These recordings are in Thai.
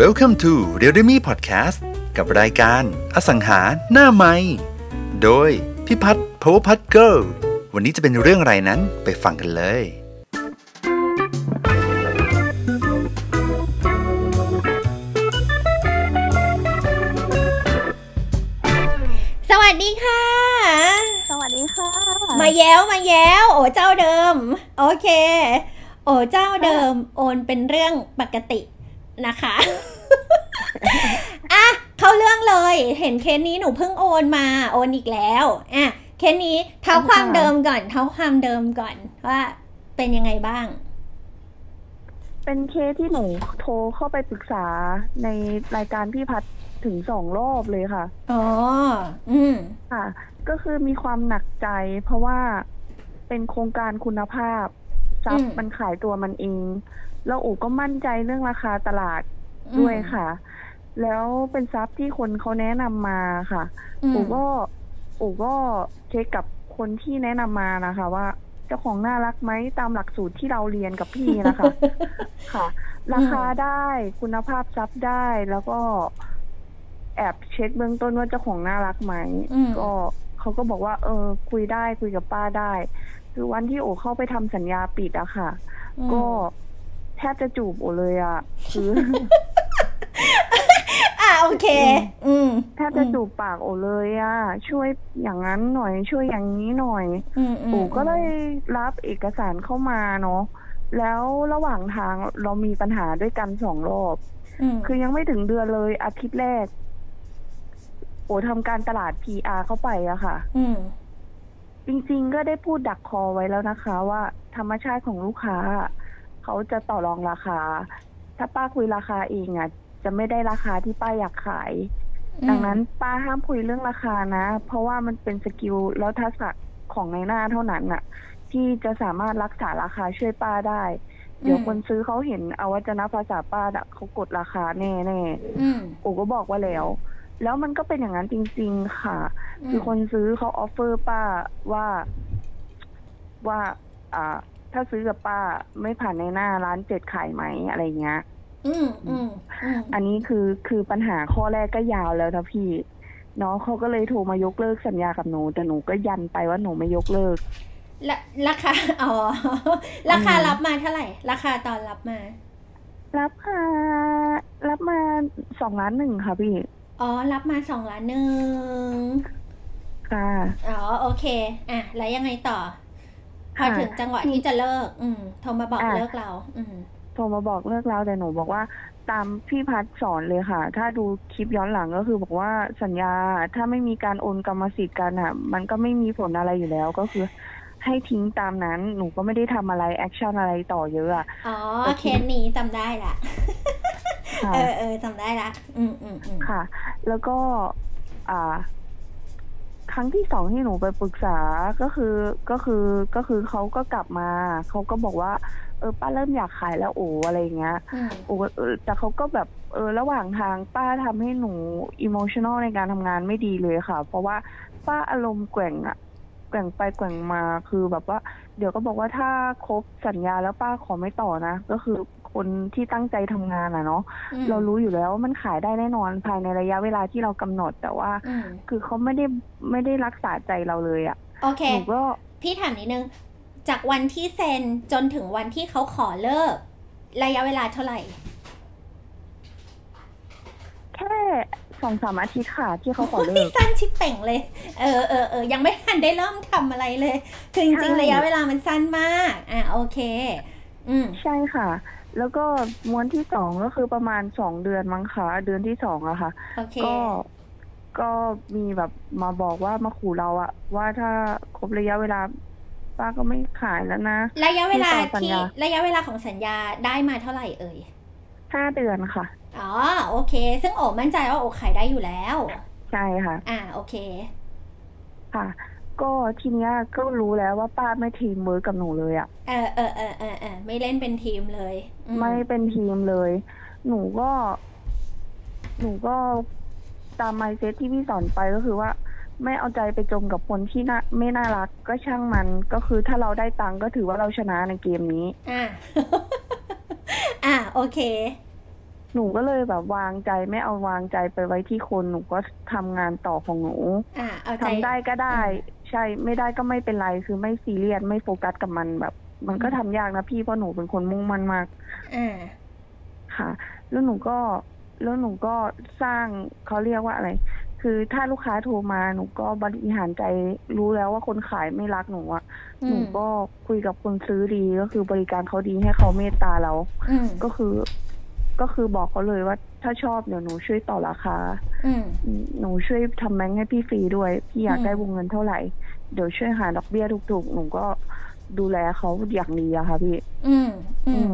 Welcome to r e a l m e Podcast กับรายการอสังหาหน้าไม้โดยพิพัฒน์ Power Put Girl วันนี้จะเป็นเรื่องอะไรนั้นไปฟังกันเลย สวัสดีค่ะ สวัสดีค่ะ มาแย้วมาแย้ว โอ้เจ้าเดิม โอเค โอ้เจ้าเดิม โอนเป็นเรื่องปกติ นะคะอะเข้าเรื่องเลย เห็นเคสนี้หนูเพิ่งโอนมาโอนอีกแล้วอะเคสนี้เท้าความเดิมก่อน เท้าความเดิมก่อนว่าเป็นยังไงบ้าง เป็นเคสที่หนูโทรเข้าไปปรึกษาในรายการพี่พัดถึงสองรอบเลยค่ะ อ๋อ อืม ค่ะ ก็คือมีความหนักใจ เพราะว่าเป็นโครงการคุณภาพทรัพอืย์มมันขายตัวมันเอง แล้วอูก็มั่นใจเรื่องราคาตลาดอืมด้วยค่ะ แล้วเป็นทรัพย์ที่คนเขาแนะนำมาค่ะมอูก็อูก็เช็คกับคนที่แนะนำมานะคะ ว่าเจ้าของน่ารักไหมตามหลักสูตรที่เราเรียนกับพี่นะคะ ค่ะ ราคาได้คุณภาพทรัพย์ได้แล้วก็แอบเช็คเบื้องต้นว่าเจ้าของน่ารักไหมอืมก็เขาก็บอกว่า เออ คุยได้คุยกับป้าได้ คือวันที่โอเข้าไปทำสัญญาปิดอะค่ะอืมก็แทบจะจูบโอเลยอะคืออะโอเค อืมแทบจะจูบปากโอเลยอะช่วยอย่างนั้นหน่อย ช่วยอย่างนี้หน่อยอืมอืมโอก็เลยรับเอกสารเข้ามาเนาะแล้วระหว่างทางเรามีปัญหาด้วยกันสองรอบอืมคือยังไม่ถึงเดือนเลยอาทิตย์แรก โอทำการตลาด PR เข้าไปอะค่ะอืมจริงๆก็ได้พูดดักคอไว้แล้วนะคะ ว่าธรรมชาติของลูกค้า เขาจะต่อรองราคา ถ้าป้าคุยราคาเองอะจะไม่ได้ราคาที่ป้าอยากขาย ดังนั้นป้าห้ามคุยเรื่องราคานะ เพราะว่ามันเป็นสกิลแล้วทักษะของในหน้าเท่านั้นน่ะ ที่จะสามารถรักษาราคาช่วยป้าได้ เดี๋ยวคนซื้อเขาเห็นอวัจนภาษาป้าน่ะเขากดราคาแน่ๆอืมโอก็บอกว่าแล้ว แล้วมันก็เป็นอย่างนั้นจริง ๆ ค่ะอืมคือคนซื้อเขาออฟเฟอร์ป้าว่าว่า อ่า ถ้าซื้อกับป้าไม่ผ่านในหน้าร้านเจ็ดขายไหมอะไรเงี้ยอืมอืมอืมอันนี้คือคือปัญหาข้อแรกก็ยาวแล้วนะพี่น้องเขาก็เลยโทรมายกเลิกสัญญากับหนู แต่หนูก็ยันไปว่าหนูไม่ยกเลิกละราคาอ๋อราคาอืมรับมาเท่าไหร่ ราคาตอนรับมา รับค่ะรับมาสองล้านหนึ่งค่ะพี่อ๋อรับมาสองล้านหนึ่งค่ะอ๋อโอเค อะ แล้วยังไงต่อ พอค่ะถึงจังหวะที่จะเลิก อืมโทรมาบอกอะเลิกเรา อืมโทรมาบอกเลิกแล้วแต่หนูบอกว่าตามพี่พัดสอนเลยค่ะ ถ้าดูคลิปย้อนหลังก็คือบอกว่าสัญญาถ้าไม่มีการโอนกรรมสิทธิ์กันอะ มันก็ไม่มีผลอะไรอยู่แล้วก็คือ ให้ทิ้งตามนั้นหนูก็ไม่ได้ทำอะไร action อะไรต่อเยอะอะอ๋อโอเคเคสนี้จำได้ละค่ะเออเออจำได้ละอืมอืมอืมค่ะ แล้วก็ อ่า ครั้งที่สองที่หนูไปปรึกษาก็คือก็คือก็คือเขาก็กลับมาเขาก็บอกว่า เออป้าเริ่มอยากขายแล้วโอ้อะไรอย่างเงี้ยอืมโอ้เออแต่เขาก็แบบเออระหว่างทางป้าทำให้หนูอิโมชัน a ลในการทำงานไม่ดีเลยค่ะ เพราะว่าป้าอารมณ์แกว่งอะแกว่งไปแกว่งมาคือแบบว่า เดี๋ยวก็บอกว่าถ้าครบสัญญาแล้วป้าขอไม่ต่อนะ ก็คือ คนที่ตั้งใจทำงานอะเนาะอืม เรารู้อยู่แล้วว่ามันขายได้แน่นอนภายในระยะเวลาที่เรากำหนด แต่ว่า อืมคือเขาไม่ได้ไม่ได้รักษาใจเราเลยอะโอเค หนูก็ พี่ถามนิดนึง จากวันที่เซ็นจนถึงวันที่เขาขอเลิก ระยะเวลาเท่าไหร่ แค่สองสามอาทิตย์ค่ะ ที่เขาขอเลิไม่กสั้นชิบเป่งเลย เออเออเออยังไม่ทันได้เริ่มทำอะไรเลย คือจริงใช่ ๆระยะเวลามันสั้นมาก อะโอเค อืม ใช่ค่ะ แล้วก็ม้วนที่สองก็คือประมาณสองเดือนมั้งคะเดือนที่สองอะค่ะ โอเค ก็ก็มีแบบมาบอกว่ามาขู่เราอะว่าถ้าครบระยะเวลาป้าก็ไม่ขายแล้วนะ ระยะเวลามีต่อสัญที่ญา ระยะเวลาของสัญญาได้มาเท่าไหร่เอ่ย ห้าเดือนค่ะ อ๋อ โอเค ซึ่งโอมั่นใจว่าโอขายได้อยู่แล้ว ใช่ค่ะ อ่า โอเค ค่ะ ก็ทีเนี้ยก็รู้แล้วว่าป้าไม่ทีมเวิร์กกับหนูเลยอะเออเออเออเออเออไม่เล่นเป็นทีมเลยอืไม่เป็นทีมเลย หนูก็ หนูก็ตาม mindset ที่พี่สอนไปก็คือว่า ไม่เอาใจไปจมกับคนที่น่าไม่น่ารักก็ช่างมันก็คือถ้าเราได้ตังค์ก็ถือว่าเราชนะในเกมนี้ อ่าอ่าโอเค หนูก็เลยแบบวางใจไม่เอาวางใจไปไว้ที่คนหนูก็ทำงานต่อของหนูอ่าเอาใจ ทำได้ก็ได้ ใช่ไม่ได้ก็ไม่เป็นไรคือไม่ซีเรียสไม่โฟกัสกับมันแบบ มันก็ทำยากนะพี่เพราะหนูเป็นคนมุ่งมั่นมาก อ่าค่ะ แล้วหนูก็แล้วหนูก็สร้างเขาเรียกว่าอะไร คือถ้าลูกค้าโทรมาหนูก็บริหารใจรู้แล้วว่าคนขายไม่รักหนูอะอืมหนูก็คุยกับคนซื้อดีก็คือบริการเขาดีให้เขาเมตตาเรา อืมก็คือ ก็คือบอกเขาเลยว่าถ้าชอบเดี๋ยวหนูช่วยต่อราคาอืม อืมหนูช่วยทำแบงค์ให้พี่ฟรีด้วย พี่อยากอืม ได้วงเงินเท่าไหร่ เดี๋ยวช่วยหาดอกเบี้ยถูกๆ หนูก็ดูแลเขาอย่างดีอะค่ะพี่ อืม อือืมม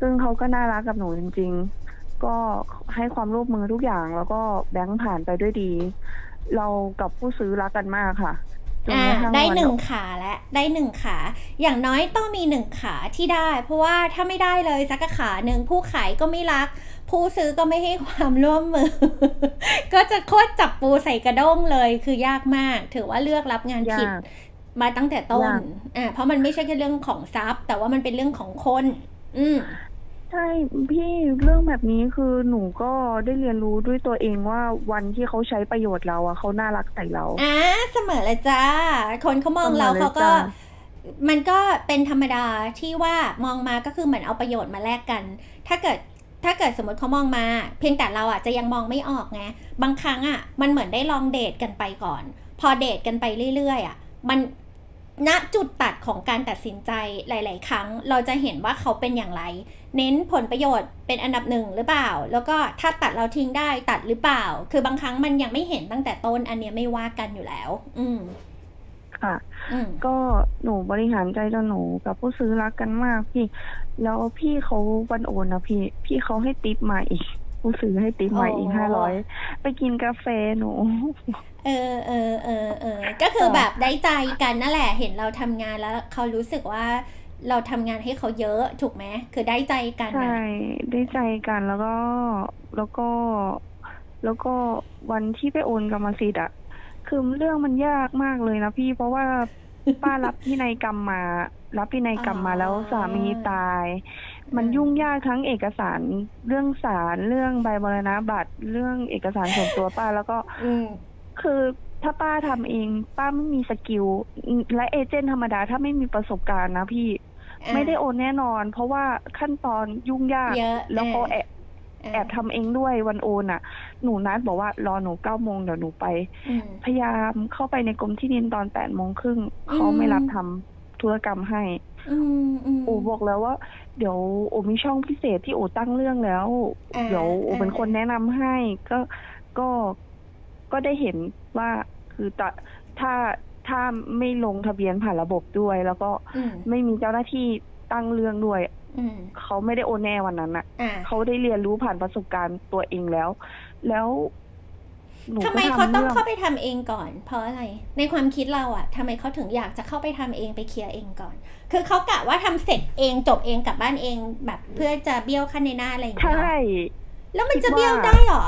ซึ่งเขาก็น่ารักกับหนูจริง ๆ ก็ให้ความร่วมมือทุกอย่างแล้วก็แบงค์ผ่านไปด้วยดี เรากับผู้ซื้อรักกันมากค่ะจน อ่ากระทั่ได้วัหนึ่งขาแล้วได้หนึ่งขา อย่างน้อยต้องมีหนึ่งขาที่ได้ เพราะว่าถ้าไม่ได้เลยสักขาหนึ่งผู้ขายก็ไม่รัก ผู้ซื้อก็ไม่ให้ความร่วมมือ ก็จะโคตรจับปูใส่กระด้งเลยคือยากมาก ถือว่าเลือกรับงานผิดยากมาตั้งแต่ต้นยากอ่าเพราะมันไม่ใช่แค่เรื่องของทรัพย์ แต่ว่ามันเป็นเรื่องของคน อืม ใช่พี่เรื่องแบบนี้คือหนูก็ได้เรียนรู้ด้วยตัวเองว่าวันที่เขาใช้ประโยชน์เราอะเขาน่ารักใส่เราอ่าเสมอเลยจ้าคนเขามองเราเสมอเลยเขาก็จ้ามันก็เป็นธรรมดาที่ว่ามองมาก็คือเหมือนเอาประโยชน์มาแลกกัน ถ้าเกิดถ้าเกิดสมมติเขามองมา เพียงแต่เราอะจะยังมองไม่ออกไงบางครั้งอะมันเหมือนได้ลองเดทกันไปก่อน พอเดทกันไปเรื่อยๆอะมัน ณจุดตัดของการตัดสินใจหลาย ๆ ครั้ง เราจะเห็นว่าเขาเป็นอย่างไร เน้นผลประโยชน์เป็นอันดับหนึ่งหรือเปล่า แล้วก็ถ้าตัดเราทิ้งได้ตัดหรือเปล่า คือบางครั้งมันยังไม่เห็นตั้งแต่ต้นอันเนี้ยไม่ว่ากันอยู่แล้ว อืมค่ะอืมก็หนูบริหารใจจนหนูกับผู้ซื้อรักกันมากพี่ แล้วพี่เขาวันโอนนะพี่ พี่เขาให้ติปมาอีก ผู้ซื้อให้ติปมาอีกอ๋อห้าร้อยไปกินกาแฟหนู เออเออเออเออก็คือแบบได้ใจกันนั่นแหละ เห็นเราทำงานแล้วเขารู้สึกว่าเราทำงานให้เขาเยอะถูกไหมคือได้ใจกันใช่นะได้ใจกันแล้วก็แล้วก็ แล้วก็วันที่ไปโอนกรรมสิทธิ์อะคือเรื่องมันยากมากเลยนะพี่เพราะว่าป้ารับพินัยกรรมมา รับพินัยกรรมมาแล้วสามีตาย มันยุ่งยากทั้งเอกสารเรื่องศาลเรื่องใบมรณบัตรเรื่องเอกสารส่วนตัวป้าแล้วก็อืมคือถ้าป้าทำเอง ป้าไม่มีสกิลและเอเจนต์ธรรมดาถ้าไม่มีประสบการณ์นะพี่อะไม่ได้โอนแน่นอน เพราะว่าขั้นตอนยุ่งยากเยอะแล้วก็เออแอบแอบทำเองด้วยวันโอนอะ หนูนัดบอกว่ารอหนูเก้าโมงเดี๋ยวหนูไปอืมพยายามเข้าไปในกรมที่ดินตอนแปดโมงครึ่งอืมเขาไม่รับทำธุรกรรมให้อืมอืมโอบอกแล้วว่า เดี๋ยวโอมีช่องพิเศษที่โอตั้งเรื่องแล้ว อ่าเดี๋ยวโอเป็นอ่าคนแนะนำให้ ก็ก็ก็ได้เห็นว่าคือตะถ้าถ้าไม่ลงทะเบียนผ่านระบบด้วย แล้วก็อืม ไม่มีเจ้าหน้าที่ตั้งเรื่องด้วย อืมเขาไม่ได้โอนแน่วันนั้นอะ อะเขาได้เรียนรู้ผ่านประสบการณ์ตัวเองแล้ว แล้ว หนูทำก็ไมเขาทำต้องเรื่องเข้าไปทำเองก่อน เพราะอะไร ในความคิดเราอะทำไมเขาถึงอยากจะเข้าไปทำเองไปเคลียร์เองก่อน คือเขากะว่าทำเสร็จเองจบเองกลับบ้านเองแบบเพื่อจะเบี้ยวขั้นในหน้าอะไรอย่างเงี้ยใช่เหรอแล้วมันจะคิดว่าเบี้ยวได้เหรอ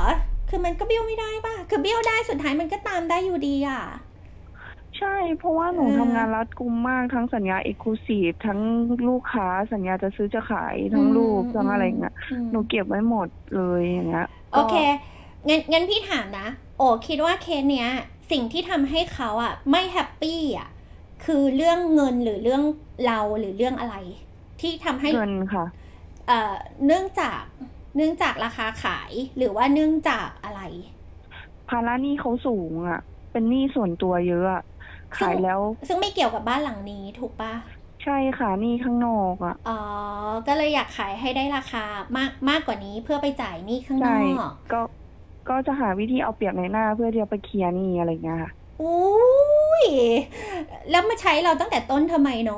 คือมันก็เบี้ยวไม่ได้ป่ะ คือเบี้ยวได้สุดท้ายมันก็ตามได้อยู่ดีอะ ใช่ เพราะว่าหนูเออทำงานรัดกุมมากทั้งสัญญาเอกลูซีฟทั้งลูกค้าสัญญาจะซื้อจะขายทั้งรูปทั้งอะไรเงี้ยอืมหนูเก็บไว้หมดเลยอย่างเงี้ย โอเค งั้นงั้นพี่ถามนะ โอ้คิดว่าเคสเนี้ย สิ่งที่ทำให้เขาอะไม่แฮปปี้อะคือเรื่องเงินหรือเรื่องเราหรือเรื่องอะไร ที่ทำให้เงินค่ะ เอ่อเนื่องจากเนื่องจากราคาขายหรือว่าเนื่องจากอะไร ภาระหนี้เขาสูงอะเป็นหนี้ส่วนตัวเยอะอะขายแล้ว ซึ่งไม่เกี่ยวกับบ้านหลังนี้ถูกปะใช่ค่ะหนี้ข้างนอกอะอ๋อ ก็เลยอยากขายให้ได้ราคามากมากกว่านี้เพื่อไปจ่ายหนี้ข้างนใช่อกก็ ก็จะหาวิธีเอาเปรียบในหน้าเพื่อที่จะไปเคลียร์หนี้อะไรเงี้ยค่ะอุ้ยแล้วมาใช้เราตั้งแต่ต้นทำไมเนาะ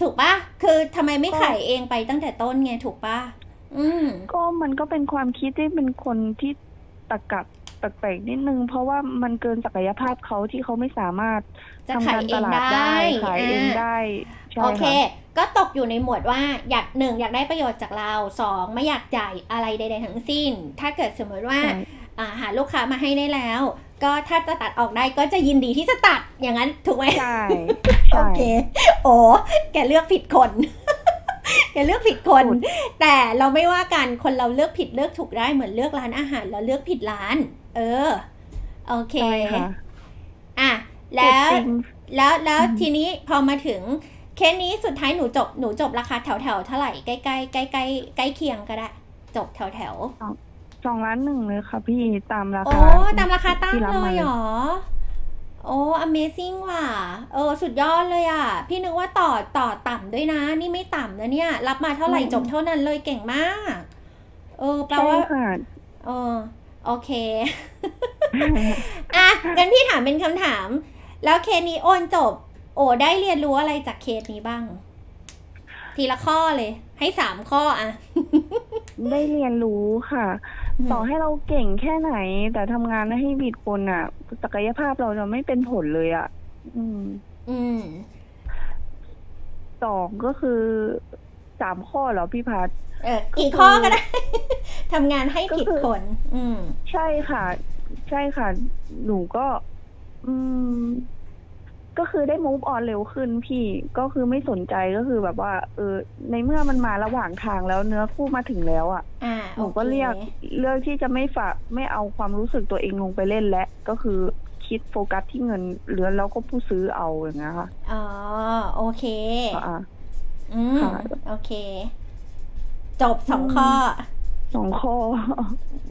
ถูกปะคือทำไมไม่ก็ขายเองไปตั้งแต่ต้นไงถูกปะอืมก็มันก็เป็นความคิดที่เป็นคนที่ตะกัดแปลกๆนิดนึง เพราะว่ามันเกินศักยภาพเขาที่เขาไม่สามารถจะทำขายการเอตงลาดได้ได้ขายเองอ่าได้ ใช่โอเคค่ะก็ตกอยู่ในหมวดว่าอยากหนึ่งอยากได้ประโยชน์จากเราสองไม่อยากจ่ายอะไรใด ๆ ทั้งสิ้น ถ้าเกิดสมมติว่าใช่อ่าหาลูกค้ามาให้ได้แล้ว ก็ถ้าจะตัดออกได้ก็จะยินดีที่จะตัดอย่างนั้นถูกไหม ใช่โอใช่ เค โอ้แกเลือกผิดคนอย่าเลือกผิดคนแต่เราไม่ว่ากัน คนเราเลือกผิดเลือกถูกได้เหมือนเลือกร้านอาหารเราเลือกผิดร้าน เออ โอเค ใช่ค่ะอะ แล้ว จริง แล้ว แล้วอืม ทีนี้พอมาถึง เคสนี้สุดท้ายหนูจบหนูจบราคาแถวแถวๆเท่าไหร่ใกล้ใกล้ใกล้ใกล้ใกล้เคียงก็ได้ จบแถวแถวสองล้านหนึ่งเลยค่ะพี่ตามราๆโอ้คาตามราคาตั้งที่บเลมายเหรอโอ้ amazing ว่ะ เออ สุดยอดเลยอะ พี่นึกว่าต่อต่อต่ำด้วยนะ นี่ไม่ต่ำนะเนี่ย รับมาเท่าไหร่จบเท่านั้นเลยเก่งมาก เออ แปลใช่ว่าค่ะเออ โอเค อะกันพี่ถามเป็นคำถาม แล้วเคสนี้โอนจบ โอ้ได้เรียนรู้อะไรจากเคสนี้บ้าง ทีละข้อเลย ให้สามข้ออะได้เรียนรู้ค่ะ ต่อให้เราเก่งแค่ไหน แต่ทำงานให้ผิดคนอะศักยภาพเราจะไม่เป็นผลเลยอะอืม อืมสองก็คือสามข้อเหรอพี่พัดเออกี่ข้อก็ได้ทำงานให้ผิดก็คือคน อืม ใช่ค่ะ ใช่ค่ะ หนูก็ อืม ก็คือได้ move on เร็วขึ้นพี่ก็คือไม่สนใจก็คือแบบว่า เออ ในเมื่อมันมาระหว่างทางแล้วเนื้อคู่มาถึงแล้วอะอ่าหนูก็โอคเรียกเลือกที่จะไม่ฝากไม่เอาความรู้สึกตัวเองลงไปเล่นและก็คือคิดโฟกัสที่เงินเหลือแล้วก็ผู้ซื้อเอาอย่างเงี้ยค่ะอ๋อโอเคอ่าอืมค่ะโอเค จบสองอืมข้อสองข้อ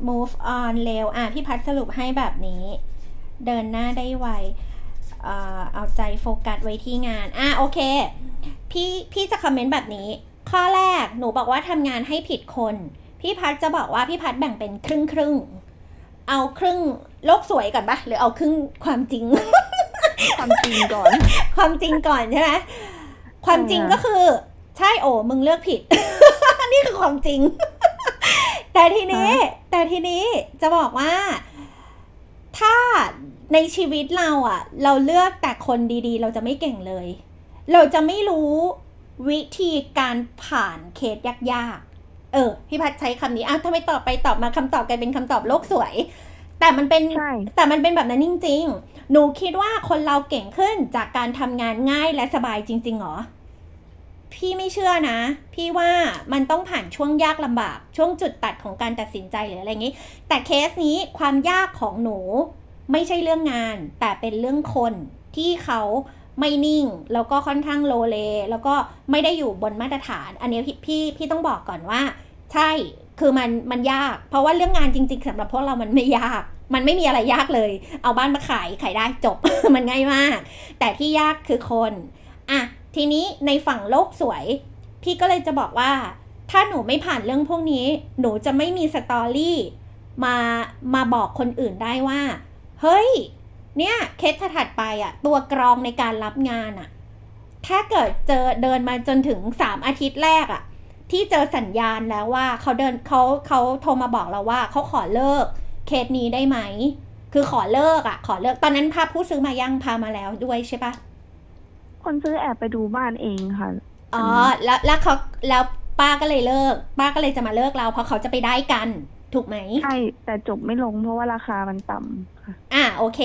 move on เร็วอะพี่พัดสรุปให้แบบนี้ เดินหน้าได้ไว เอ่อเอาใจโฟกัสไว้ที่งาน อะโอเค พี่พี่จะคอมเมนต์แบบนี้ ข้อแรกหนูบอกว่าทำงานให้ผิดคน พี่พัดจะบอกว่าพี่พัดแบ่งเป็นครึ่งครึ่งๆเอาครึ่งโลกสวยก่อนปะหรือเอาครึ่งความจริง ความจริงก่อน ความจริงก่อนใช่ไหมความจริงก็คือ ใช่โอ้มึงเลือกผิด นี่คือความจริง แต่ทีนี้ แต่ทีนี้จะบอกว่า ถ้า ในชีวิตเราอะเราเลือกแต่คนดีๆ เราจะไม่เก่งเลย เราจะไม่รู้วิธีการผ่านเคสยากๆ เออ พี่พัดใช้คำนี้อ้าวถ้าไม่ตอบไปตอบมาคำตอบกลายเป็นคำตอบโลกสวย แต่มันเป็นใช่แต่มันเป็นแบบนั้นจริง ๆ หนูคิดว่าคนเราเก่งขึ้นจากการทำงานง่ายและสบายจริงๆเหรอ พี่ไม่เชื่อนะ พี่ว่ามันต้องผ่านช่วงยากลำบาก ช่วงจุดตัดของการตัดสินใจหรืออะไรอย่างนี้ แต่เคสนี้ความยากของหนู ไม่ใช่เรื่องงาน แต่เป็นเรื่องคนที่เขาไม่นิ่ง แล้วก็ค่อนข้างโลเล แล้วก็ไม่ได้อยู่บนมาตรฐาน อันนี้พี่พี่พี่ต้องบอกก่อนว่า ใช่คือมันมันยาก เพราะว่าเรื่องงานจริง ๆสำหรับพวกเรามันไม่ยาก มันไม่มีอะไรยากเลย เอาบ้านมาขายขายได้จบ มันง่ายมาก แต่ที่ยากคือคนอะทีนี้ในฝั่งโลกสวย พี่ก็เลยจะบอกว่า ถ้าหนูไม่ผ่านเรื่องพวกนี้ หนูจะไม่มีสตอรี่มามาบอกคนอื่นได้ว่า เฮ้ย เนี่ยเคสถัดๆไปอะตัวกรองในการรับงานอะถ้าเกิดเจอเดินมาจนถึงสามอาทิตย์แรกอะที่เจอสัญญาณแล้วว่าเขาเดินเขาเขาโทรมาบอกเราว่าเขาขอเลิกเคสนี้ได้ไหม คือขอเลิกอะขอเลิกตอนนั้นพาผู้ซื้อมายังพามาแล้วด้วยใช่ปะคนซื้อแอบไปดูบ้านเองค่ะอ๋อแล้วแล้วเขาแล้วป้าก็เลยเลิก ป้าก็เลยจะมาเลิกเราเพราะเขาจะไปได้กัน ถูกไหมใช่แต่จบไม่ลงเพราะว่าราคามันต่ำค่ะ อ่าโอเค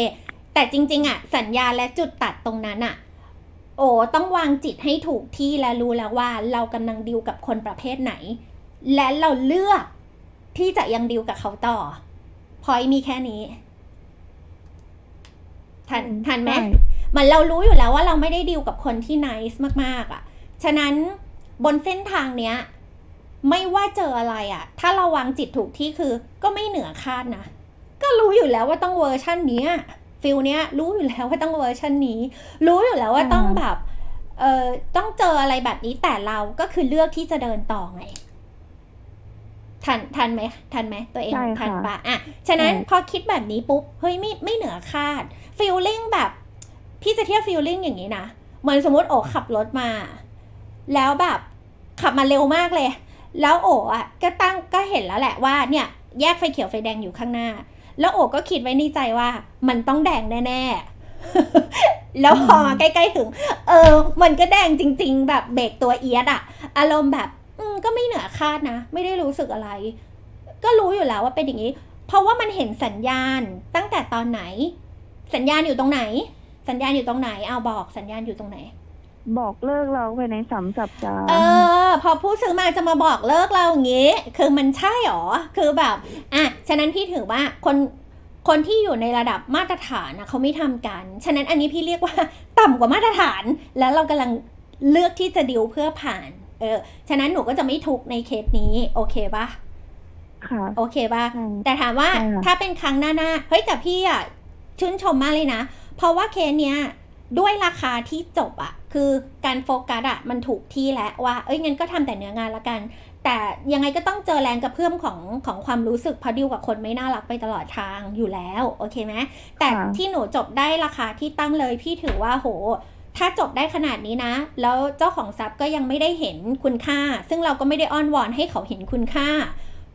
แต่จริง ๆ อะ สัญญาและจุดตัดตรงนั้นอะ โอ้ต้องวางจิตให้ถูกที่และรู้แล้วว่าเรากำลังดิวกับคนประเภทไหน และเราเลือกที่จะยังดิวกับเขาต่อพอยมีแค่นี้ทันอืมทันไหมใช่เหมือนเรารู้อยู่แล้วว่าเราไม่ได้ดิวกับคนที่นิสมาก ๆอะ ฉะนั้นบนเส้นทางเนี้ย ไม่ว่าเจออะไรอะ ถ้าเราวางจิตถูกที่คือ ก็ไม่เหนือคาดนะ ก็รู้อยู่แล้วว่าต้องเวอร์ชันเนี้ย feel เนี้ยรู้อยู่แล้วว่าต้องเวอร์ชันนี้ รู้อยู่แล้วว่าต้องอ่าแบบเอ่อต้องเจออะไรแบบนี้แต่เราก็คือเลือกที่จะเดินต่อไงทันทันไหมทันไหมตัวเองใช่ค่ะทันปะอะฉะนั้นใช่พอคิดแบบนี้ปุ๊บเฮ้ยไม่ไม่เหนือคาด feeling แบบ พี่จะเทียบฟีลลิ่งอย่างนี้นะเหมือนสมมติโอขับรถมา แล้วแบบขับมาเร็วมากเลย แล้วโอ๋อะก็ตั้งก็เห็นแล้วแหละว่าเนี่ยแยกไฟเขียวไฟแดงอยู่ข้างหน้า แล้วโอ๋ก็คิดไว้ในใจว่า มันต้องแดงแน่ๆ แล้วพอมาใกล้ๆถึง เออ มันก็แดงจริง ๆ แบบเบรกตัวเอียดอะอารมณ์แบบอืก็ไม่เหนือคาดนะ ไม่ได้รู้สึกอะไร ก็รู้อยู่แล้วว่าเป็นอย่างนี้ เพราะว่ามันเห็นสัญญาณตั้งแต่ตอนไหน สัญญาณอยู่ตรงไหน สัญญาณอยู่ตรงไหน เอาบอกสัญญาณอยู่ตรงไหน บอกเลิกเราภายในสามสัปดาห์เออ พอผู้ซื้อมาจะมาบอกเลิกเราอย่างงี้ คือมันใช่หรอ คือแบบอะฉะนั้นพี่ถือว่าคนคนที่อยู่ในระดับมาตรฐานนะเขาไม่ทำกัน ฉะนั้นอันนี้พี่เรียกว่าต่ำกว่ามาตรฐาน แล้วเรากำลังเลือกที่จะดิวเพื่อผ่าน เออ ฉะนั้นหนูก็จะไม่ทุกข์ในเคสนี้ โอเคปะค่ะ โอเคปะใช่แต่ถามว่าใช่ค่ะถ้าเป็นครั้งหน้าหน้าเฮ้ยแต่พี่อะชื่นชมมากเลยนะ เพราะว่าเคสเนี้ยด้วยราคาที่จบอะ คือการโฟกัสอะมันถูกที่แล้วว่า เอ้ยงั้นก็ทำแต่เนื้องานละกัน แต่ยังไงก็ต้องเจอแรงกระเพื่อมของของความรู้สึกเพราะดิวกับคนไม่น่ารักไปตลอดทางอยู่แล้วโอเคไหมแต่ที่หนูจบได้ราคาที่ตั้งเลยพี่ถือว่าโหถ้าจบได้ขนาดนี้นะ แล้วเจ้าของทรัพย์ก็ยังไม่ได้เห็นคุณค่า ซึ่งเราก็ไม่ได้อ้อนวอนให้เขาเห็นคุณค่า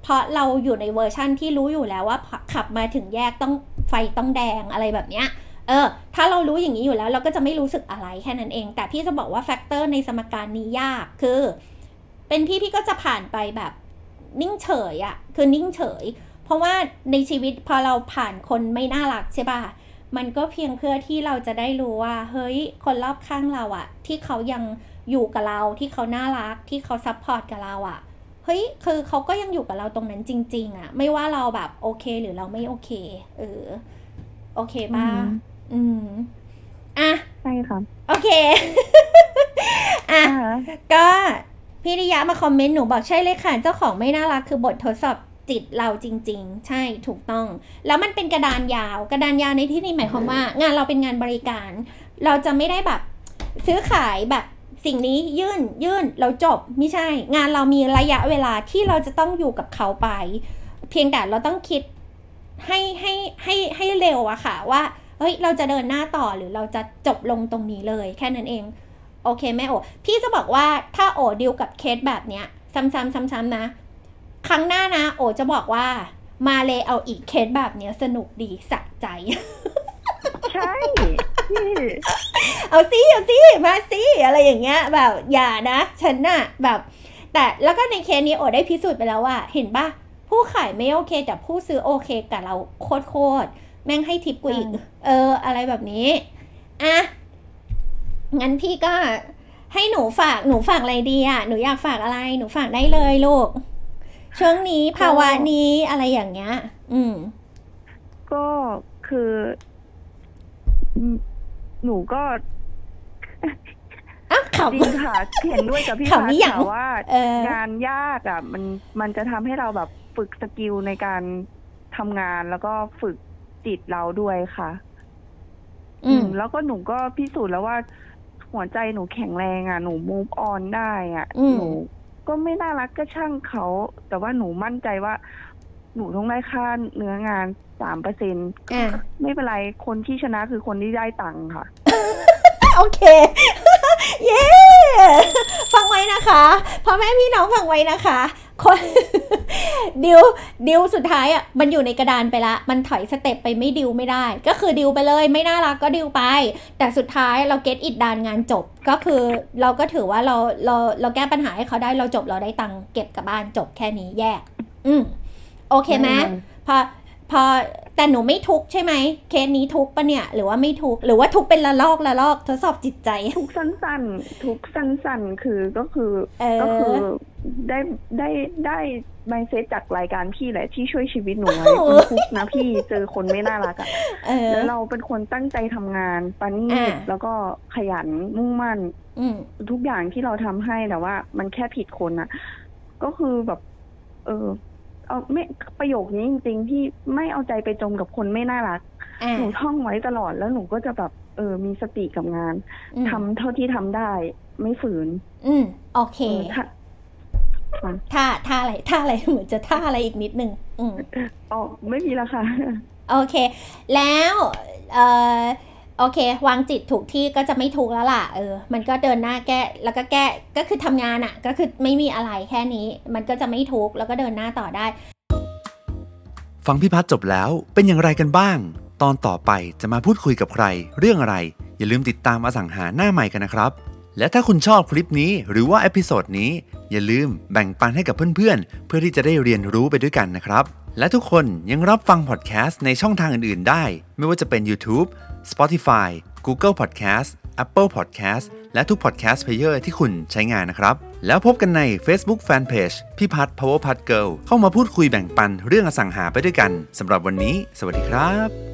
เพราะเราอยู่ในเวอร์ชั่นที่รู้อยู่แล้วว่าขับมาถึงแยกต้องไฟต้องแดงอะไรแบบเนี้ย เออ ถ้าเรารู้อย่างนี้อยู่แล้ว เราก็จะไม่รู้สึกอะไรแค่นั้นเอง แต่พี่จะบอกว่า factor ในสมการนี้ยากคือ เป็นพี่พี่ก็จะผ่านไปแบบนิ่งเฉยอะคือนิ่งเฉย เพราะว่าในชีวิตพอเราผ่านคนไม่น่ารักใช่ป่ะมันก็เพียงเพื่อที่เราจะได้รู้ว่า เฮ้ย คนรอบข้างเราอะที่เขายังอยู่กับเราที่เขาน่ารักที่เขา support กับเราอะเฮ้ย คือเขาก็ยังอยู่กับเราตรงนั้นจริง ๆอะไม่ว่าเราแบบโอเคหรือเราไม่โอเค เออ โอเคป่ะ อืมอะ ใช่ค่ะโอเค อะอ่าก็พี่ริยะมา comment หนูบอกใช่เลยค่ะ เจ้าของไม่น่ารักคือบททดสอบจิตเราจริง ๆ ใช่ถูกต้อง แล้วมันเป็นกระดานยาว กระดานยาวในที่นี้หมายความว่า งานเราเป็นงานบริการ เราจะไม่ได้แบบ ซื้อขายแบบสิ่งนี้ยื่นยื่นเราจบไม่ใช่ งานเรามีระยะเวลาที่เราจะต้องอยู่กับเขาไป เพียงแต่เราต้องคิดให้ให้ให้ให้เร็วอะค่ะว่า เฮ้ย เราจะเดินหน้าต่อหรือเราจะจบลงตรงนี้เลย แค่นั้นเอง โอเคแม่โอ พี่จะบอกว่าถ้าโอดิวกับเคสแบบเนี้ย ซ้ำๆซ้ำๆนะ ครั้งหน้านะ โอจะบอกว่ามาเลยเอาอีกเคสแบบเนี้ยสนุกดีสะใจ ใช่พี่เอาสิเอาสิมาสิอะไรอย่างเงี้ย แบบอย่านะ ฉันน่ะแบบ แต่แล้วก็ในเคสนี้โอได้พิสูจน์ไปแล้วว่า เห็นปะผู้ขายไม่โอเค แต่ผู้ซื้อโอเคกับเราโคตรโคตรๆ แม่งให้ทิปกูอีก เออ อะไรแบบนี้ อะ งั้นพี่ก็ให้หนูฝาก หนูฝากอะไรดีอะ หนูอยากฝากอะไร หนูฝากได้เลยลูก ช่วงนี้ภาวะนี้อะไรอย่างเงี้ย อืม ก็คืออืมหนูก็อะขจริงค่ะเห็นด้วยกับพี่ขำพันี่ดอย่างค่ะว่าเอองานยากอะ มันมันจะทำให้เราแบบฝึกสกิลในการทำงานแล้วก็ฝึก จิตเราด้วยค่ะำอืม แล้วก็หนูก็พิสูจน์แล้วว่า หัวใจหนูแข็งแรงอะ หนู move on ได้อะ อืม หนูก็ไม่น่ารักก็ช่างเขา แต่ว่าหนูมั่นใจว่า หนูต้องได้ค่าเนื้องานสามเปอร์เซ็นอะ ไม่เป็นไร คนที่ชนะคือคนที่ได้ตังค์ค่ะ โอเค เย้ ฟังไว้นะคะพ่อแม่พี่น้องฟังไว้นะคะ คนดิวดิวสุดท้ายอะมันอยู่ในกระดานไปละ มันถอย step ไปไม่ดิวไม่ได้ ก็คือดิวไปเลยไม่น่ารักก็ดิวไป แต่สุดท้ายเรา get it done งานจบ ก็คือเราก็ถือว่าเราเราเราแก้ปัญหาให้เขาได้เราจบเราได้ตังค์เก็บกลับบ้านจบแค่นี้แยก อืมโอเคไหมได้พอพอ แต่หนูไม่ทุกข์ใช่ไหม เคสนี้ทุกข์ปะเนี่ย หรือว่าไม่ทุกข์หรือว่าทุกข์เป็นละลอกละลอกทดสอบจิตใจ ทุกสั้นๆ ทุกสั้นๆ คือก็คือเออก็คือได้ได้ได้ไมเซตจากรายการพี่แหละที่ช่วยชีวิตหนูไว้โอ้มันทุกข์นะพี่เจอคนไม่น่ารักอะเออแล้วเราเป็นคนตั้งใจทำงานปานีอ่าตแล้วก็ขยันมุ่งมั่นอืมทุกอย่างที่เราทำให้แต่ว่า มันแค่ผิดคนอะก็คือแบบ เออ เอาไม่ประโยคนี้จริง ๆ ที่ไม่เอาใจไปจมกับคนไม่น่ารัก อ่า หนูท่องไว้ตลอดแล้วหนูก็จะแบบเออมีสติกับงานอืม ทำเท่าที่ทำได้ ไม่ฝืนอืม โอเคเออถ้าค่ะท่าท่าอะไรท่าอะไร เหมือนจะท่าอะไรอีกนิดนึง อืม อ๋อไม่มีแล้วค่ะ โอเค แล้วเออ โอเค วางจิตถูกที่ก็จะไม่ทุกข์แล้วล่ะเออ มันก็เดินหน้าแก้แล้วก็แก้ก็คือทำงานอะ่ะ ก็คือไม่มีอะไรแค่นี้ มันก็จะไม่ทุกข์แล้วก็เดินหน้าต่อได้ ฟังพี่พัฒจบแล้วเป็นอย่างไรกันบ้าง ตอนต่อไปจะมาพูดคุยกับใคร เรื่องอะไร อย่าลืมติดตามอสังหาหน้าไมคกันนะครับ และถ้าคุณชอบคลิปนี้หรือว่า episode นี้อย่าลืมแบ่งปันให้กับเพื่อนๆ เพื่อที่จะได้เรียนรู้ไปด้วยกันนะครับ และทุกคนยังรับฟังพอดแคสต์ในช่องทางอื่นๆ ได้ ไม่ว่าจะเป็น YouTube Spotify Google Podcast Apple Podcast และทุก Podcast Player ที่คุณใช้งานนะครับ แล้วพบกันใน Facebook Fanpage พี่พัฒ Power p a t Girl เข้ามาพูดคุยแบ่งปันเรื่องอสังหาไปด้วยกันสำหรับวันนี้ สวัสดีครับ